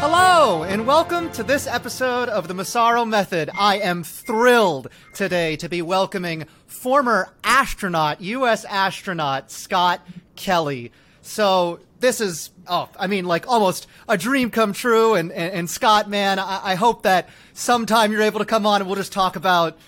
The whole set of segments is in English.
Hello, and welcome to this episode of the Massaro Method. I am thrilled today to be welcoming former astronaut, U.S. astronaut Scott Kelly. So, this is, oh, I mean, like almost a dream come true. And, and, and Scott, man, I, I hope that sometime you're able to come on and we'll just talk about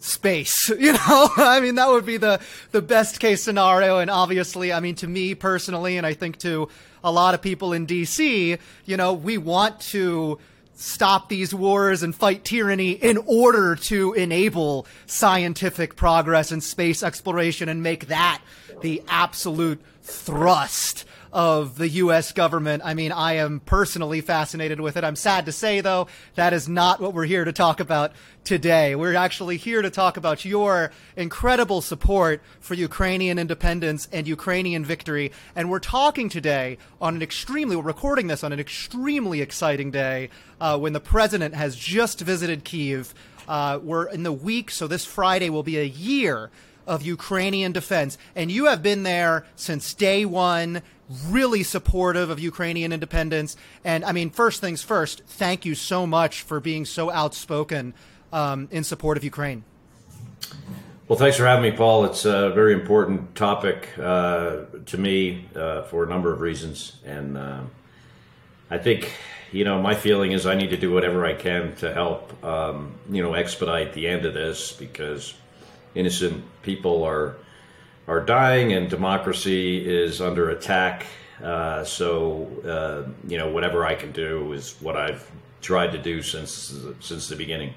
space. You know, I mean, that would be the, the best case scenario. And obviously, I mean, to me personally, and I think to a lot of people in DC, you know, we want to stop these wars and fight tyranny in order to enable scientific progress and space exploration and make that the absolute thrust of the U.S. government. I mean, I am personally fascinated with it. I'm sad to say, though, that is not what we're here to talk about today. We're actually here to talk about your incredible support for Ukrainian independence and Ukrainian victory. And we're talking today on an extremely, we're recording this on an extremely exciting day uh, when the president has just visited Kiev. Uh, we're in the week, so this Friday will be a year of Ukrainian defense. And you have been there since day one, really supportive of Ukrainian independence. And I mean, first things first, thank you so much for being so outspoken um, in support of Ukraine. Well, thanks for having me, Paul. It's a very important topic uh, to me uh, for a number of reasons. And uh, I think, you know, my feeling is I need to do whatever I can to help, um, you know, expedite the end of this because innocent people are are dying and democracy is under attack. Uh, so uh, you know whatever I can do is what I've tried to do since since the beginning.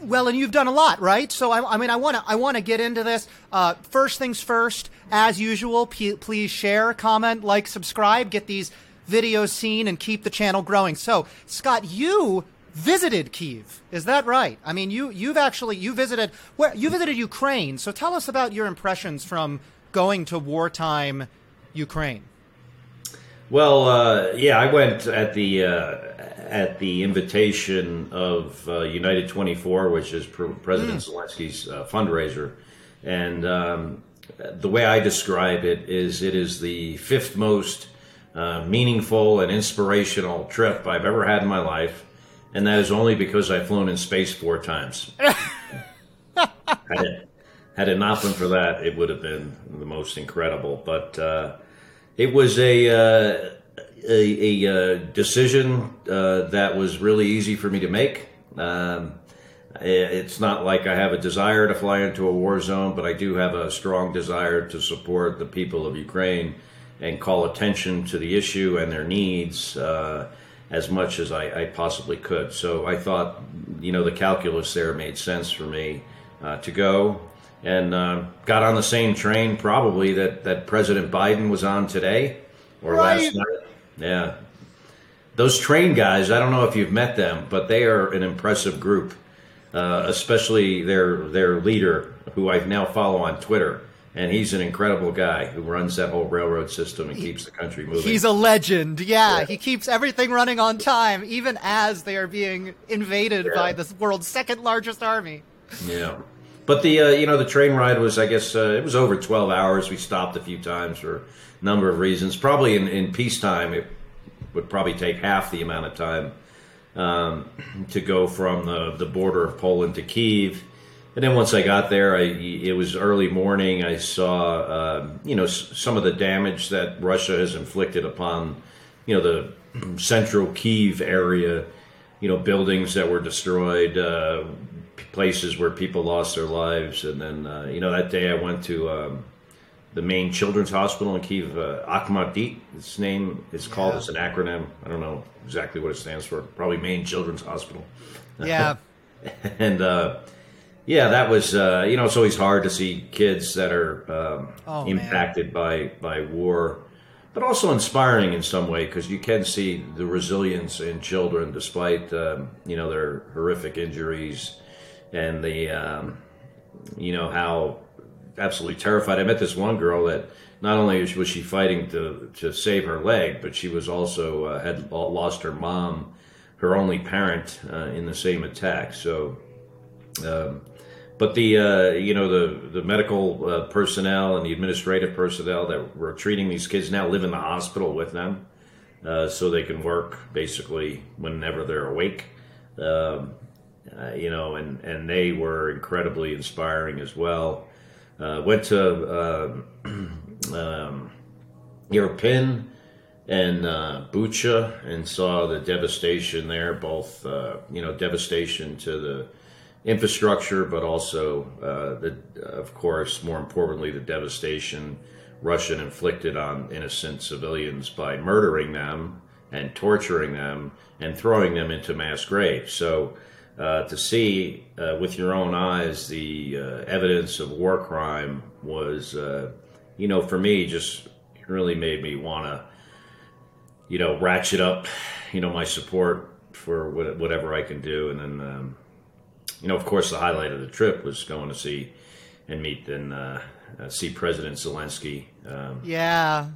Well, and you've done a lot, right? So I, I mean, I want to I want to get into this. Uh, first things first, as usual, p- please share, comment, like, subscribe, get these videos seen, and keep the channel growing. So, Scott, you visited Kiev. Is that right? I mean, you you've actually you visited where you visited Ukraine. So tell us about your impressions from going to wartime Ukraine. Well, uh, yeah, I went at the uh, at the invitation of uh, United 24, which is President mm. Zelensky's uh, fundraiser, and um, the way I describe it is, it is the fifth most uh, meaningful and inspirational trip I've ever had in my life and that is only because I've flown in space four times. had, it, had it not been for that, it would have been the most incredible. But uh, it was a uh, a, a, uh, decision uh, that was really easy for me to make. Um, it's not like I have a desire to fly into a war zone, but I do have a strong desire to support the people of Ukraine and call attention to the issue and their needs. Uh, as much as I, I, possibly could. So I thought, you know, the calculus there made sense for me uh, to go and uh, got on the same train probably that, that President Biden was on today or right. last night. Yeah. Those train guys, I don't know if you've met them, but they are an impressive group, uh, especially their, their leader, who I now follow on Twitter and he's an incredible guy who runs that whole railroad system and keeps the country moving. He's a legend. Yeah, yeah. he keeps everything running on time, even as they are being invaded yeah. by the world's second largest army. Yeah, but the uh, you know the train ride was I guess uh, it was over twelve hours. We stopped a few times for a number of reasons. Probably in, in peacetime it would probably take half the amount of time um, to go from the the border of Poland to Kiev and then once I got there, I, it was early morning. I saw, uh, you know, s- some of the damage that Russia has inflicted upon, you know, the central Kiev area. You know, buildings that were destroyed, uh, places where people lost their lives, and then, uh, you know, that day I went to um, the main children's hospital in Kiev, uh, Okhmatdyt. Its name is called. Yeah. It's an acronym. I don't know exactly what it stands for. Probably Main Children's Hospital. Yeah. and uh, yeah, that was uh, you know it's always hard to see kids that are um, oh, impacted by by war, but also inspiring in some way because you can see the resilience in children despite um, you know their horrific injuries and the um, you know how absolutely terrified. I met this one girl that not only was she fighting to to save her leg, but she was also uh, had lost her mom, her only parent, uh, in the same attack. So. Um, but the uh, you know the the medical uh, personnel and the administrative personnel that were treating these kids now live in the hospital with them, uh, so they can work basically whenever they're awake. Um, uh, you know, and and they were incredibly inspiring as well. Uh, went to um, um, Irpin and uh, Bucha and saw the devastation there, both uh, you know devastation to the infrastructure, but also uh, the, of course, more importantly, the devastation Russian inflicted on innocent civilians by murdering them and torturing them and throwing them into mass graves. So. Uh, to see uh, with your own eyes the uh, evidence of war crime was, uh, you know, for me, just really made me want to, you know, ratchet up, you know, my support for whatever I can do. And then, um, you know, of course, the highlight of the trip was going to see and meet and uh, see President Zelensky. Um, yeah.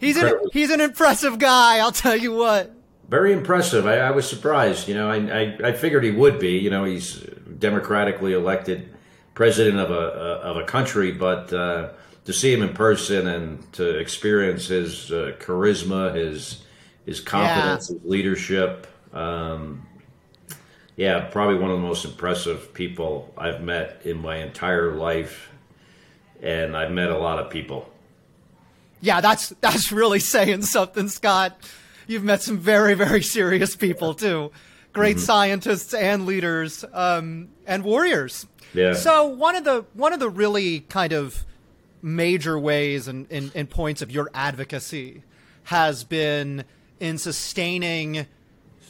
He's an, he's an impressive guy, I'll tell you what very impressive. I, I, was surprised. You know, I, I, I, figured he would be. You know, he's democratically elected president of a, of a country, but uh, to see him in person and to experience his uh, charisma, his his confidence, yeah. his leadership. Um, yeah, probably one of the most impressive people I've met in my entire life, and I've met a lot of people. Yeah, that's that's really saying something, Scott you've met some very, very serious people too. Great mm-hmm. scientists and leaders um, and warriors. Yeah. So one of the one of the really kind of major ways and, and, and points of your advocacy has been in sustaining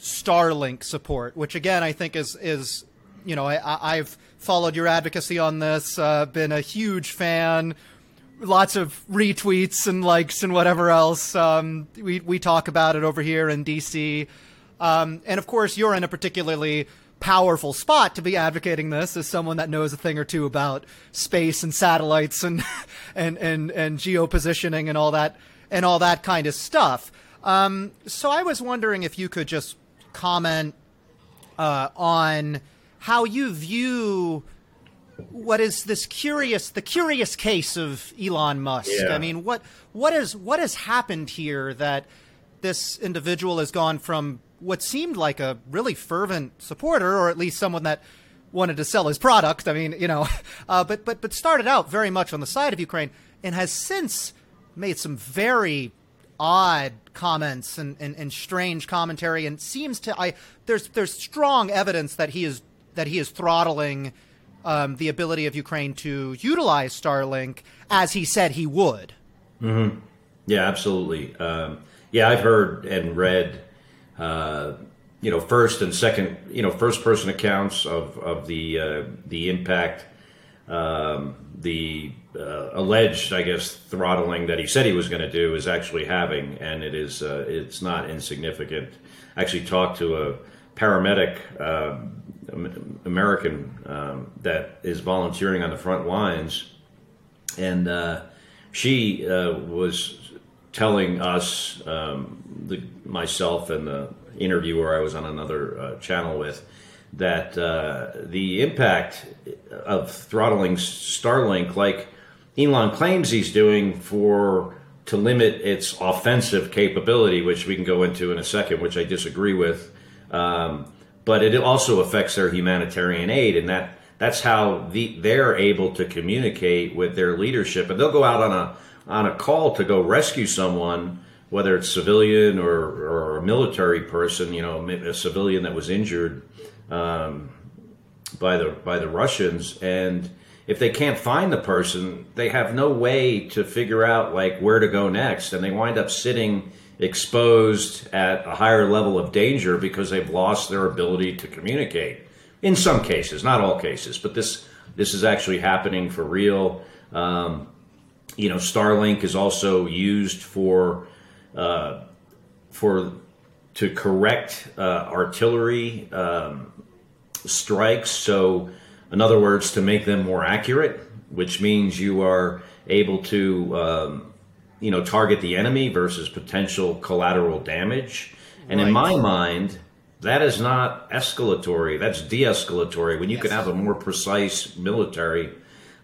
Starlink support, which again I think is is you know I, I've followed your advocacy on this, uh, been a huge fan lots of retweets and likes and whatever else. Um, we we talk about it over here in DC, um, and of course you're in a particularly powerful spot to be advocating this as someone that knows a thing or two about space and satellites and and and and geopositioning and all that and all that kind of stuff. Um, so I was wondering if you could just comment uh, on how you view what is this curious the curious case of Elon Musk? Yeah. I mean, what what is what has happened here that this individual has gone from what seemed like a really fervent supporter, or at least someone that wanted to sell his product. I mean, you know, uh, but but but started out very much on the side of Ukraine and has since made some very odd comments and, and, and strange commentary and seems to I there's there's strong evidence that he is that he is throttling um, the ability of Ukraine to utilize Starlink as he said he would. Mm-hmm. Yeah, absolutely. Um, yeah, I've heard and read, uh, you know, first and second, you know, first person accounts of of the uh, the impact, um, the uh, alleged, I guess, throttling that he said he was going to do is actually having, and it is uh, it's not insignificant. I actually talked to a paramedic um, American um, that is volunteering on the front lines, and uh, she uh, was telling us, um, the, myself and the interviewer I was on another uh, channel with, that uh, the impact of throttling Starlink, like Elon claims he's doing for to limit its offensive capability, which we can go into in a second, which I disagree with. Um, but it also affects their humanitarian aid, and that that's how the, they're able to communicate with their leadership. And they'll go out on a on a call to go rescue someone, whether it's civilian or, or a military person, you know, a civilian that was injured um, by the by the Russians, and if they can't find the person, they have no way to figure out like where to go next, and they wind up sitting exposed at a higher level of danger because they've lost their ability to communicate. In some cases, not all cases, but this this is actually happening for real. Um, you know, Starlink is also used for uh, for to correct uh, artillery um, strikes. So, in other words, to make them more accurate, which means you are able to um, you know target the enemy versus potential collateral damage. And right. in my mind, That is not escalatory. That's de-escalatory. When you yes. can have a more precise military,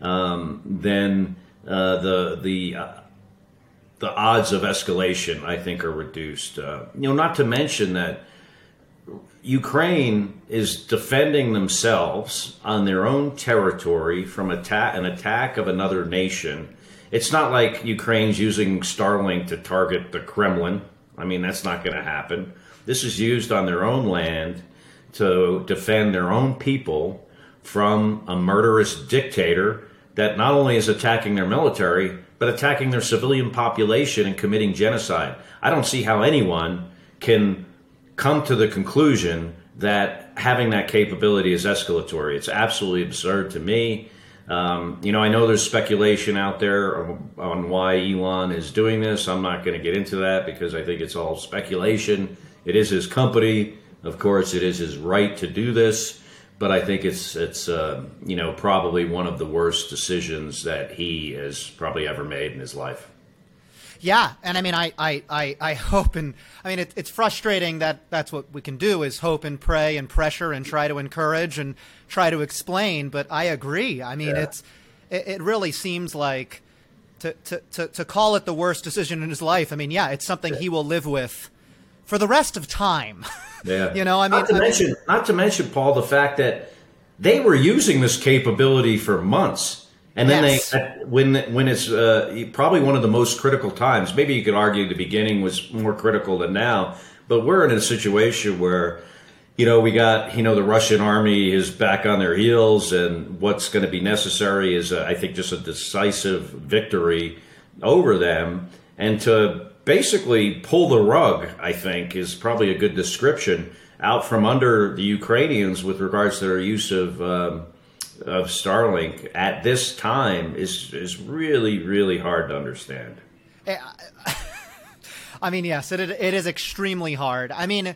um, then uh, the the uh, the odds of escalation, I think, are reduced. Uh, you know, not to mention that Ukraine is defending themselves on their own territory from attack, an attack of another nation. It's not like Ukraine's using Starlink to target the Kremlin. I mean, that's not going to happen. This is used on their own land to defend their own people from a murderous dictator that not only is attacking their military, but attacking their civilian population and committing genocide. I don't see how anyone can come to the conclusion that having that capability is escalatory. It's absolutely absurd to me. Um, you know, I know there's speculation out there on, on why Elon is doing this. I'm not going to get into that because I think it's all speculation. It is his company. Of course, it is his right to do this but I think it's it's uh, you know probably one of the worst decisions that he has probably ever made in his life. Yeah, and I mean, I, I, I, I hope and I mean, it, it's frustrating that that's what we can do is hope and pray and pressure and try to encourage and try to explain. But I agree. I mean, yeah. it's it, it, really seems like to, to, to, to call it the worst decision in his life. I mean, yeah, it's something yeah. he will live with for the rest of time. Yeah. you know, I mean, not to I mention, not to mention, Paul, the fact that they were using this capability for months. And then yes. they, when when it's uh, probably one of the most critical times. Maybe you could argue the beginning was more critical than now, but we're in a situation where, you know, we got you know the Russian army is back on their heels, and what's going to be necessary is, uh, I think, just a decisive victory over them, and to basically pull the rug, I think, is probably a good description out from under the Ukrainians with regards to their use of um, of Starlink at this time is is really really hard to understand. Eh, I mean, yes, it it is extremely hard. I mean,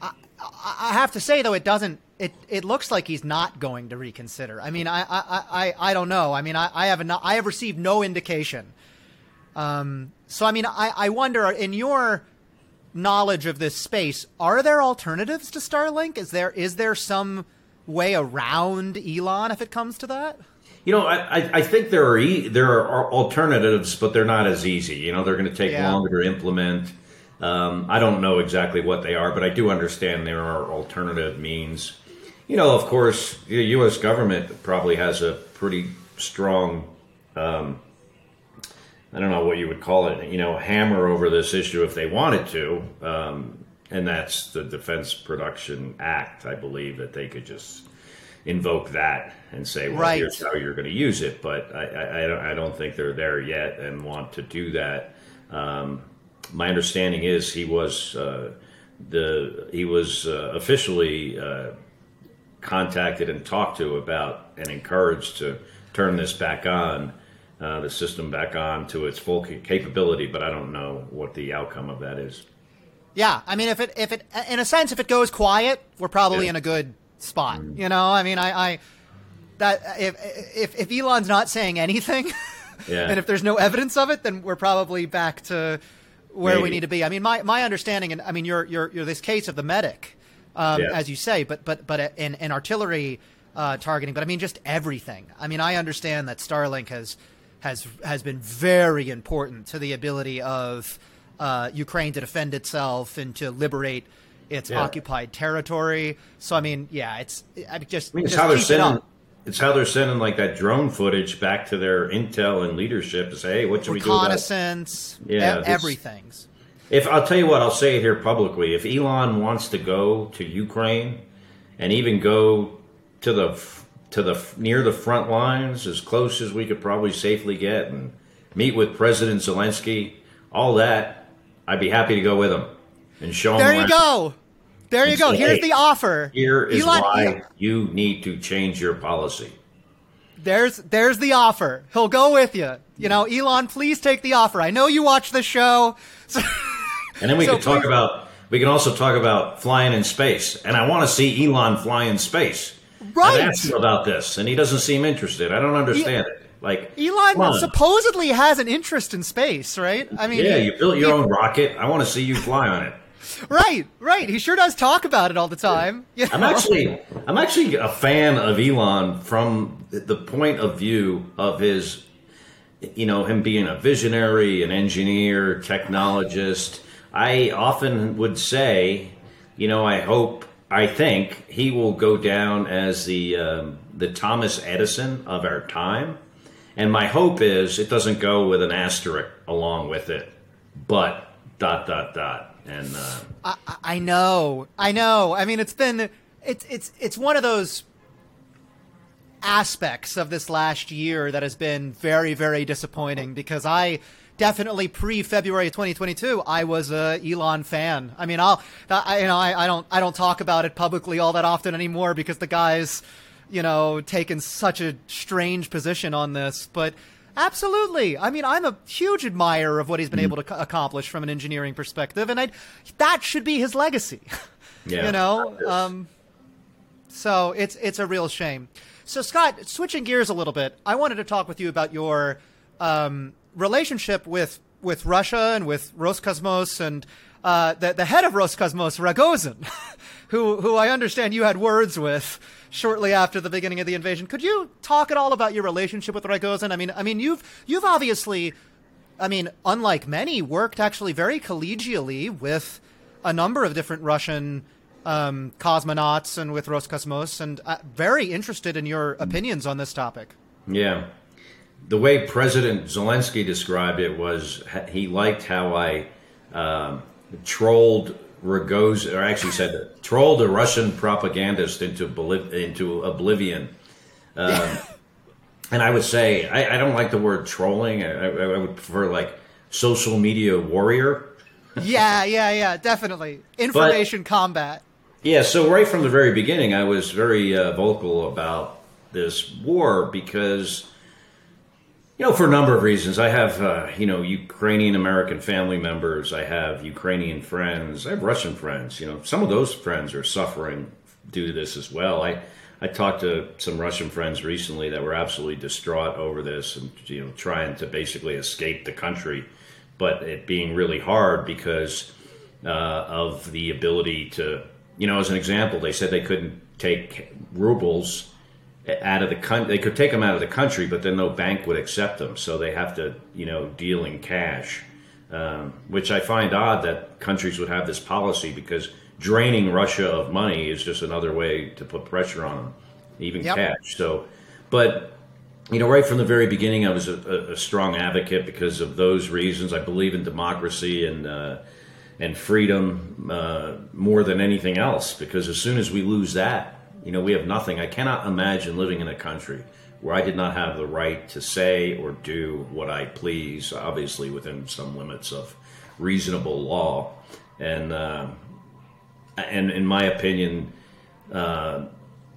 I, I have to say though, it doesn't. It it looks like he's not going to reconsider. I mean, I I, I, I don't know. I mean, I, I have not, I have received no indication um, so, I mean, I, I wonder, in your knowledge of this space, are there alternatives to Starlink? Is there is there some way around Elon if it comes to that? You know, I, I think there are e- there are alternatives, but they're not as easy. You know, they're going to take yeah. longer to implement. Um, I don't know exactly what they are, but I do understand there are alternative means. You know, of course, the U.S. government probably has a pretty strong um, I don't know what you would call it, you know, hammer over this issue if they wanted to. Um, and that's the Defense Production Act, I believe, that they could just invoke that and say, well, right. here's how you're going to use it. But I, I, I, don't, I don't think they're there yet and want to do that. Um, my understanding is he was uh, the he was uh, officially uh, contacted and talked to about and encouraged to turn this back on uh, the system back on to its full capability, but I don't know what the outcome of that is. Yeah, I mean, if it if it in a sense, if it goes quiet, we're probably yeah. in a good spot. Mm. You know, I mean, I, I that if if if Elon's not saying anything, yeah. and if there's no evidence of it, then we're probably back to where Maybe. we need to be. I mean, my my understanding, and I mean, you're you're you're this case of the medic, um, yeah. as you say, but but but in in artillery uh, targeting, but I mean, just everything. I mean, I understand that Starlink has has has been very important to the ability of uh, Ukraine to defend itself and to liberate its yeah. occupied territory. So I mean, yeah, it's I just, I mean, it's how they're sending. It it's how they're sending like that drone footage back to their intel and leadership to say, "Hey, what should we do?" Reconnaissance, yeah, e- everything's. If I'll tell you what, I'll say it here publicly. If Elon wants to go to Ukraine and even go to the to the near the front lines, as close as we could probably safely get, and meet with President Zelensky. All that, I'd be happy to go with him and show there him. There you go. There you go. Say, Here's the offer. Here is Elon, why you need to change your policy. There's there's the offer. He'll go with you. You know, Elon, please take the offer. I know you watch the show. So, and then we so can talk about we can also talk about flying in space. And I want to see Elon fly in space. Right. I've asked him about this, and he doesn't seem interested. I don't understand it. Like Elon supposedly has an interest in space, right? I mean, yeah, you built your he, own rocket. I want to see you fly on it. right, right. He sure does talk about it all the time. You know? I'm actually, I'm actually a fan of Elon from the point of view of his, you know, him being a visionary, an engineer, technologist. I often would say, you know, I hope, I think he will go down as the um, the Thomas Edison of our time. And my hope is it doesn't go with an asterisk along with it, but dot dot dot. And uh, I, I know, I know. I mean, it's been it's it's it's one of those aspects of this last year that has been very very disappointing because I definitely pre February 2022 I was a Elon fan. I mean, I'll I, you know I, I don't I don't talk about it publicly all that often anymore because the guys you know, taken such a strange position on this, but absolutely. I mean, I'm a huge admirer of what he's been mm. able to accomplish from an engineering perspective, and i that should be his legacy. Yeah, you know, um, so it's it's a real shame. So, Scott, switching gears a little bit, I wanted to talk with you about your um, relationship with with Russia and with Roscosmos and uh, the the head of Roscosmos, Rogozin, who who I understand you had words with shortly after the beginning of the invasion. Could you talk at all about your relationship with Rogozin? I mean, I mean, you've you've obviously, I mean, unlike many, worked actually very collegially with a number of different Russian um, cosmonauts and with Roscosmos, and uh, very interested in your opinions on this topic. Yeah. The way President Zelensky described it was he liked how I um, trolled Rogozin, or actually said that, trolled a Russian propagandist into into oblivion. Um, and I would say I, I, don't like the word trolling. I, I, would prefer like social media warrior. yeah, yeah, yeah, definitely information but, combat. Yeah, so right from the very beginning, I was very uh, vocal about this war because you know, for a number of reasons. I have, uh, you know, Ukrainian American family members. I have Ukrainian friends. I have Russian friends. You know, some of those friends are suffering due to this as well. I, I talked to some Russian friends recently that were absolutely distraught over this and, you know, trying to basically escape the country, but it being really hard because uh, of the ability to, you know, as an example, they said they couldn't take rubles out of the country. They could take them out of the country, but then no bank would accept them, so they have to, you know, deal in cash. Um, which I find odd that countries would have this policy because draining Russia of money is just another way to put pressure on them, even yep. cash. So, but you know, right from the very beginning, I was a, a strong advocate because of those reasons. I believe in democracy and uh, and freedom uh, more than anything else. Because as soon as we lose that, you know, we have nothing. I cannot imagine living in a country where I did not have the right to say or do what I please, obviously within some limits of reasonable law. And uh, and in my opinion, uh,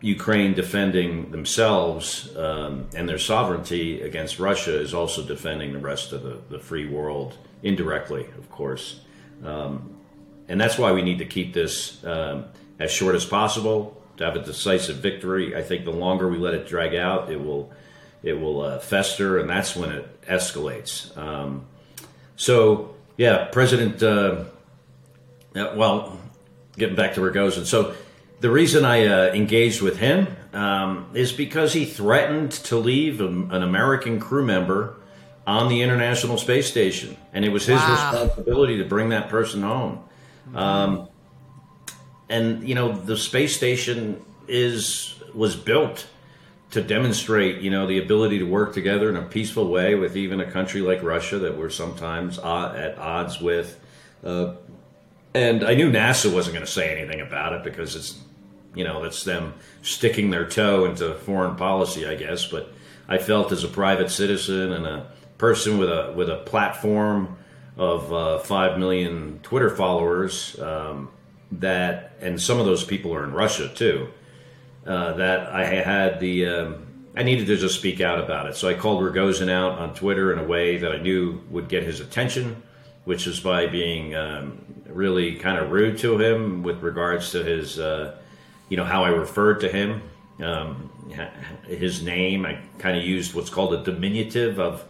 Ukraine defending themselves um, and their sovereignty against Russia is also defending the rest of the, the free world indirectly, of course. Um, and that's why we need to keep this um, as short as possible to have a decisive victory. I think the longer we let it drag out, it will it will uh, fester, and that's when it escalates. Um, so, yeah, President. Uh, well, getting back to Rogozin. So, the reason I uh, engaged with him um, is because he threatened to leave a, an American crew member on the International Space Station, and it was his wow. responsibility to bring that person home. Um, and you know the space station is was built to demonstrate you know the ability to work together in a peaceful way with even a country like Russia that we're sometimes at odds with. Uh, and I knew NASA wasn't going to say anything about it because it's you know that's them sticking their toe into foreign policy, I guess. But I felt as a private citizen and a person with a with a platform of uh, five million Twitter followers. Um, that, and some of those people are in Russia too, uh, that I had the, um, I needed to just speak out about it. So I called Rogozin out on Twitter in a way that I knew would get his attention, which is by being um, really kind of rude to him with regards to his, uh, you know, how I referred to him. Um, his name, I kind of used what's called a diminutive of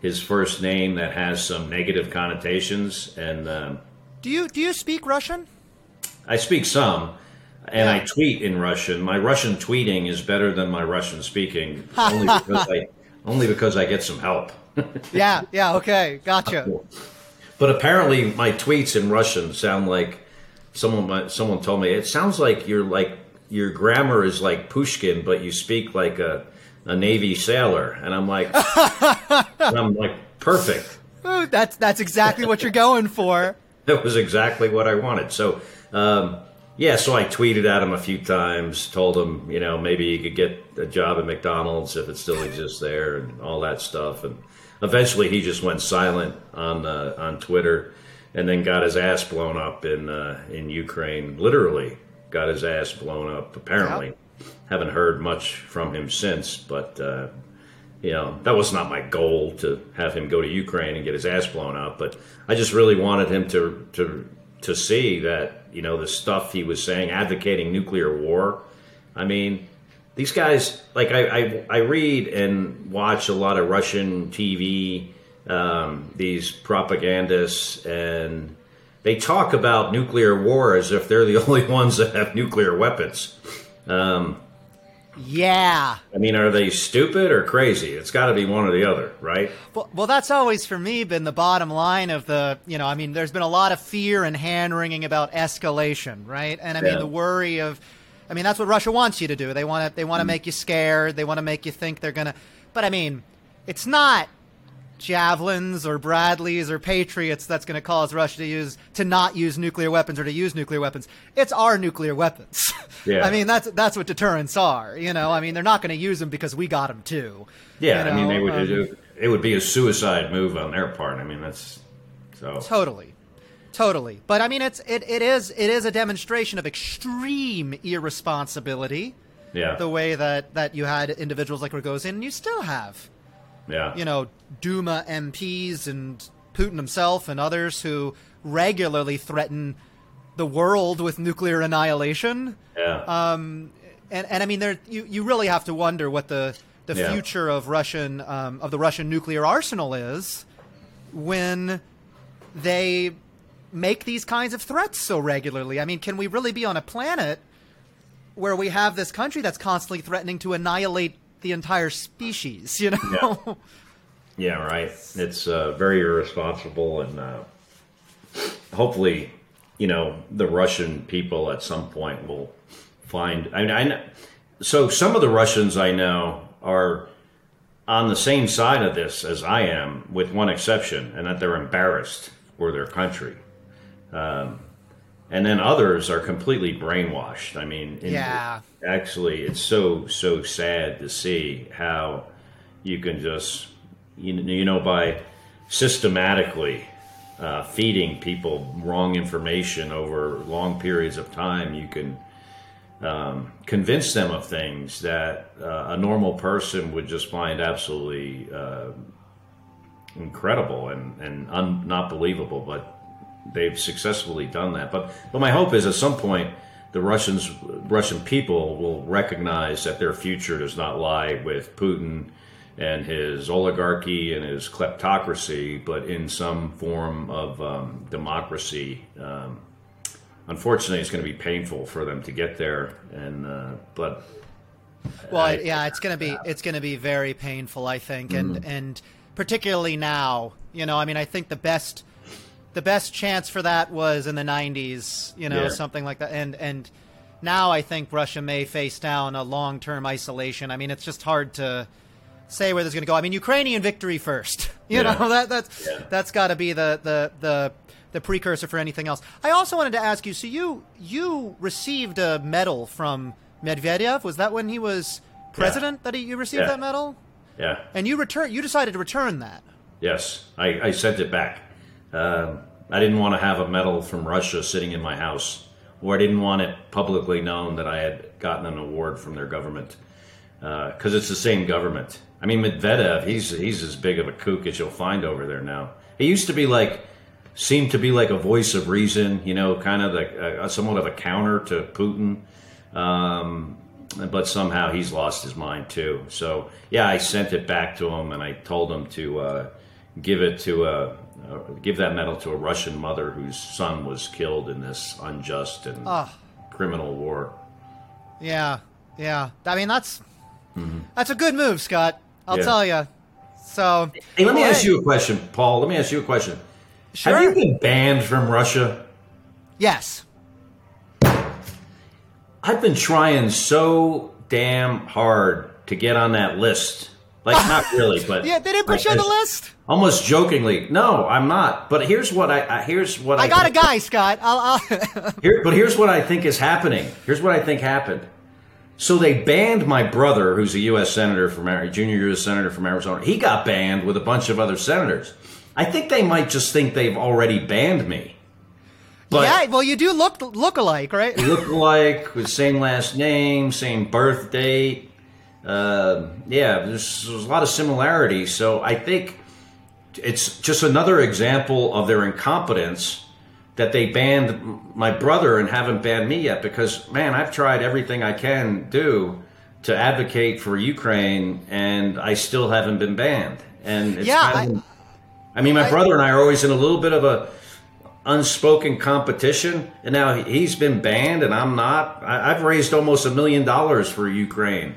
his first name that has some negative connotations. And, um, Do you do you speak Russian? I speak some, and. I tweet in Russian. My Russian tweeting is better than my Russian speaking, only because I only because I get some help. Yeah, yeah, okay, gotcha. But apparently, my tweets in Russian sound like someone. Someone told me it sounds like you're like your grammar is like Pushkin, but you speak like a a Navy sailor. And I'm like, and I'm like, perfect. Ooh, that's that's exactly what you're going for. That was exactly what I wanted. So, um, yeah, so I tweeted at him a few times, told him, you know, maybe he could get a job at McDonald's if it still exists there and all that stuff. And eventually he just went silent on uh, on Twitter and then got his ass blown up in uh, in Ukraine. Literally got his ass blown up. Apparently, haven't heard much from him since, but. Uh, you know, that was not my goal to have him go to Ukraine and get his ass blown up, but I just really wanted him to to to see that you know the stuff he was saying, advocating nuclear war. I mean, these guys like I I, I read and watch a lot of Russian TV, um, these propagandists, and they talk about nuclear war as if they're the only ones that have nuclear weapons. Um, Yeah. I mean, are they stupid or crazy? It's got to be one or the other, right? Well, well, that's always for me been the bottom line of the, you know, I mean, there's been a lot of fear and hand wringing about escalation, right? And I mean, Yeah. the worry of, I mean, that's what Russia wants you to do. They want to, they Mm-hmm. want to make you scared. They want to make you think they're gonna, but I mean, it's not javelins or Bradleys or Patriots that's going to cause Russia to use to not use nuclear weapons or to use nuclear weapons. It's our nuclear weapons. Yeah. I mean, that's that's what deterrents are. You know, I mean, they're not going to use them because we got them too. Yeah, You I mean, they would. um, it, it would be a suicide move on their part. I mean, that's so. Totally. Totally. But I mean it's it, it is it is a demonstration of extreme irresponsibility Yeah, the way that that you had individuals like Rogozin and you still have, yeah, you know, Duma MPs and Putin himself and others who regularly threaten the world with nuclear annihilation. yeah. Um, and and I mean, there you, you really have to wonder what the the Yeah. future of Russian um, of the Russian nuclear arsenal is when they make these kinds of threats so regularly. I mean, can we really be on a planet where we have this country that's constantly threatening to annihilate the entire species? You know. Yeah, right. It's uh, very irresponsible, and uh, hopefully, you know, the Russian people at some point will find. I mean, I know, so some of the Russians I know are on the same side of this as I am, with one exception, and that they're embarrassed for their country. Um, and then others are completely brainwashed. I mean, Yeah. actually, it's so so sad to see how you can just you, you know by systematically uh, feeding people wrong information over long periods of time you can um, convince them of things that uh, a normal person would just find absolutely uh, incredible and, and un, not believable but they've successfully done that but but my hope is at some point the Russians Russian people will recognize that their future does not lie with Putin and his oligarchy and his kleptocracy, but in some form of um, democracy. Um, unfortunately, it's going to be painful for them to get there, and uh, but Well, I- yeah, it's gonna be it's gonna be very painful, I think, and and particularly now, you know, I mean, I think the best the best chance for that was in the '90s, you know, Yeah. something like that, and and now I think Russia may face down a long term isolation. I mean, it's just hard to say where this is going to go. I mean, Ukrainian victory first, you Yeah. know, that that's Yeah. that's got to be the the the the precursor for anything else. I also wanted to ask you. So you you received a medal from Medvedev. Was that when he was president that he, you received that medal? yeah, And you return. You decided to return that. Yes, I, I sent it back. Um, I didn't want to have a medal from Russia sitting in my house, or I didn't want it publicly known that I had gotten an award from their government, because it's the same government. I mean, Medvedev, he's he's as big of a kook as you'll find over there now. He used to be like, seemed to be like a voice of reason, you know, kind of uh, somewhat of a counter to Putin. Um, but somehow he's lost his mind too. So yeah, I sent it back to him and I told him to uh, give it to a, uh, give that medal to a Russian mother whose son was killed in this unjust and criminal war. Yeah, yeah. I mean, that's mm-hmm. that's a good move, Scott. I'll yeah. tell you. So, hey, let me ask you a question, Paul. Let me ask you a question. Sure. Have you been banned from Russia? Yes. I've been trying so damn hard to get on that list. Like, not really, but yeah, they didn't put you on the list. Almost jokingly, no, I'm not. But here's what I, here's what I, I got a guy, Scott. I'll, I'll Here, but here's what I think is happening. Here's what I think happened. So they banned my brother, who's a U.S. senator from junior U.S. senator from Arizona. He got banned with a bunch of other senators. I think they might just think they've already banned me. But yeah, well, you do look look alike, right? look alike with same last name, same birth date. Uh, yeah, there's, there's a lot of similarities. So I think it's just another example of their incompetence that they banned my brother and haven't banned me yet. Because man, I've tried everything I can do to advocate for Ukraine, and I still haven't been banned. And yeah, kind of, I, I, mean, my I, brother and I are always in a little bit of a unspoken competition, and now he's been banned, and I'm not. I, have raised almost a million dollars for Ukraine.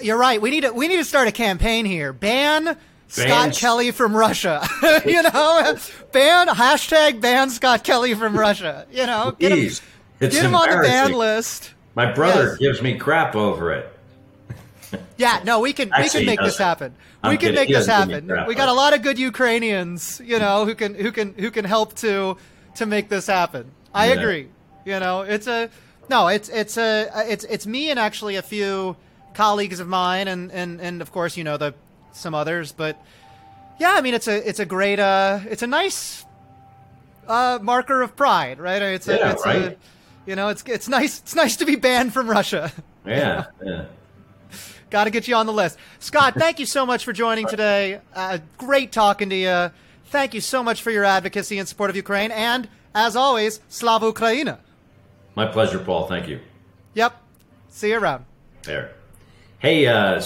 You're right. We need to we need to start a campaign here. Ban. Scott Kelly from Russia, you know, ban hashtag ban Scott Kelly from Russia. You know, get Jeez, him, get him on the ban list. My brother yes. gives me crap over it. Yeah, no, we can Actually, we can make this happen. I'm we can kidding. make this happen. We got a lot of good Ukrainians, you know, who can who can who can help to to make this happen. I yeah. agree. You know, it's a no, it's it's a it's it's me and actually a few colleagues of mine, and and and of course, you know, the some others. But yeah, I mean, it's a it's a great uh, it's a nice uh, marker of pride, right? It's a, yeah, it's right. A, you know, it's it's nice it's nice to be banned from Russia. Yeah, yeah. Got to get you on the list, Scott. Thank you so much for joining today. Uh, great talking to you. Thank you so much for your advocacy and support of Ukraine. And as always, Slava Ukraina. My pleasure, Paul. Thank you. Yep. See you around. There. Hey, uh,